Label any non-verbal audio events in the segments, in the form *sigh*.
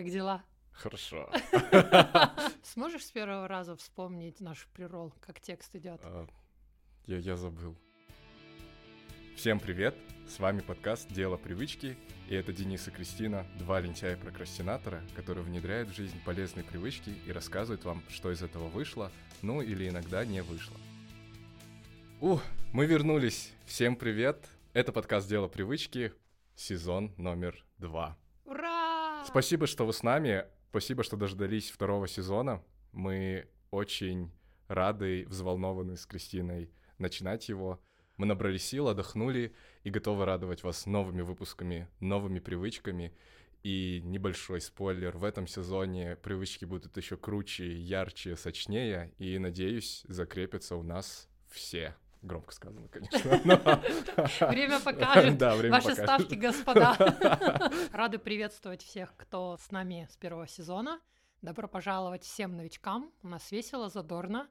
как дела? Хорошо. *laughs* Сможешь с первого раза вспомнить наш прирол, как текст идет? А, Я, я забыл. Всем привет! С вами подкаст «Дело привычки», и это Денис и Кристина, два лентяя-прокрастинатора, которые внедряют в жизнь полезные привычки и рассказывают вам, что из этого вышло, ну или иногда не вышло. Ух, мы вернулись! Всем привет! Это подкаст «Дело привычки», сезон номер два. Ура! Спасибо, что вы с нами. Спасибо, что дождались второго сезона. Мы очень рады взволнованы с Кристиной начинать его. Мы набрали сил, отдохнули и готовы радовать вас новыми выпусками, новыми привычками. И небольшой спойлер, в этом сезоне привычки будут еще круче, ярче, сочнее, и, надеюсь, закрепятся у нас все. Громко сказано, конечно. *laughs* но- Время покажет. Да, время Ваши покажет. ставки, господа. *laughs* Рады приветствовать всех, кто с нами с первого сезона. Добро пожаловать всем новичкам. У нас весело, задорно.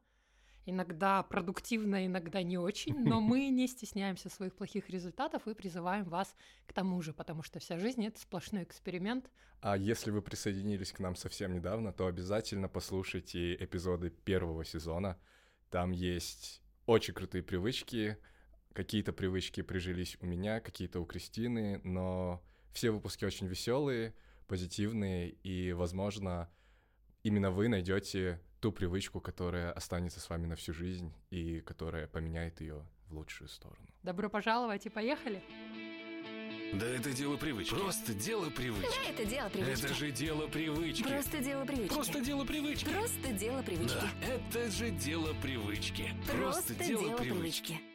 Иногда продуктивно, иногда не очень, но *laughs* мы не стесняемся своих плохих результатов и призываем вас к тому же, потому что вся жизнь — это сплошной эксперимент. А если вы присоединились к нам совсем недавно, то обязательно послушайте эпизоды первого сезона. Там есть очень крутые привычки. Какие-то привычки прижились у меня, какие-то у Кристины, но все выпуски очень веселые, позитивные, и, возможно, именно вы найдете ту привычку, которая останется с вами на всю жизнь и которая поменяет ее в лучшую сторону. Добро пожаловать и поехали! Да это дело привычки. Просто дело привычки. Это дело привычки. Это же дело привычки. Просто дело привычки. Просто дело привычки. Просто дело привычки. Да, это же дело привычки. Просто дело привычки.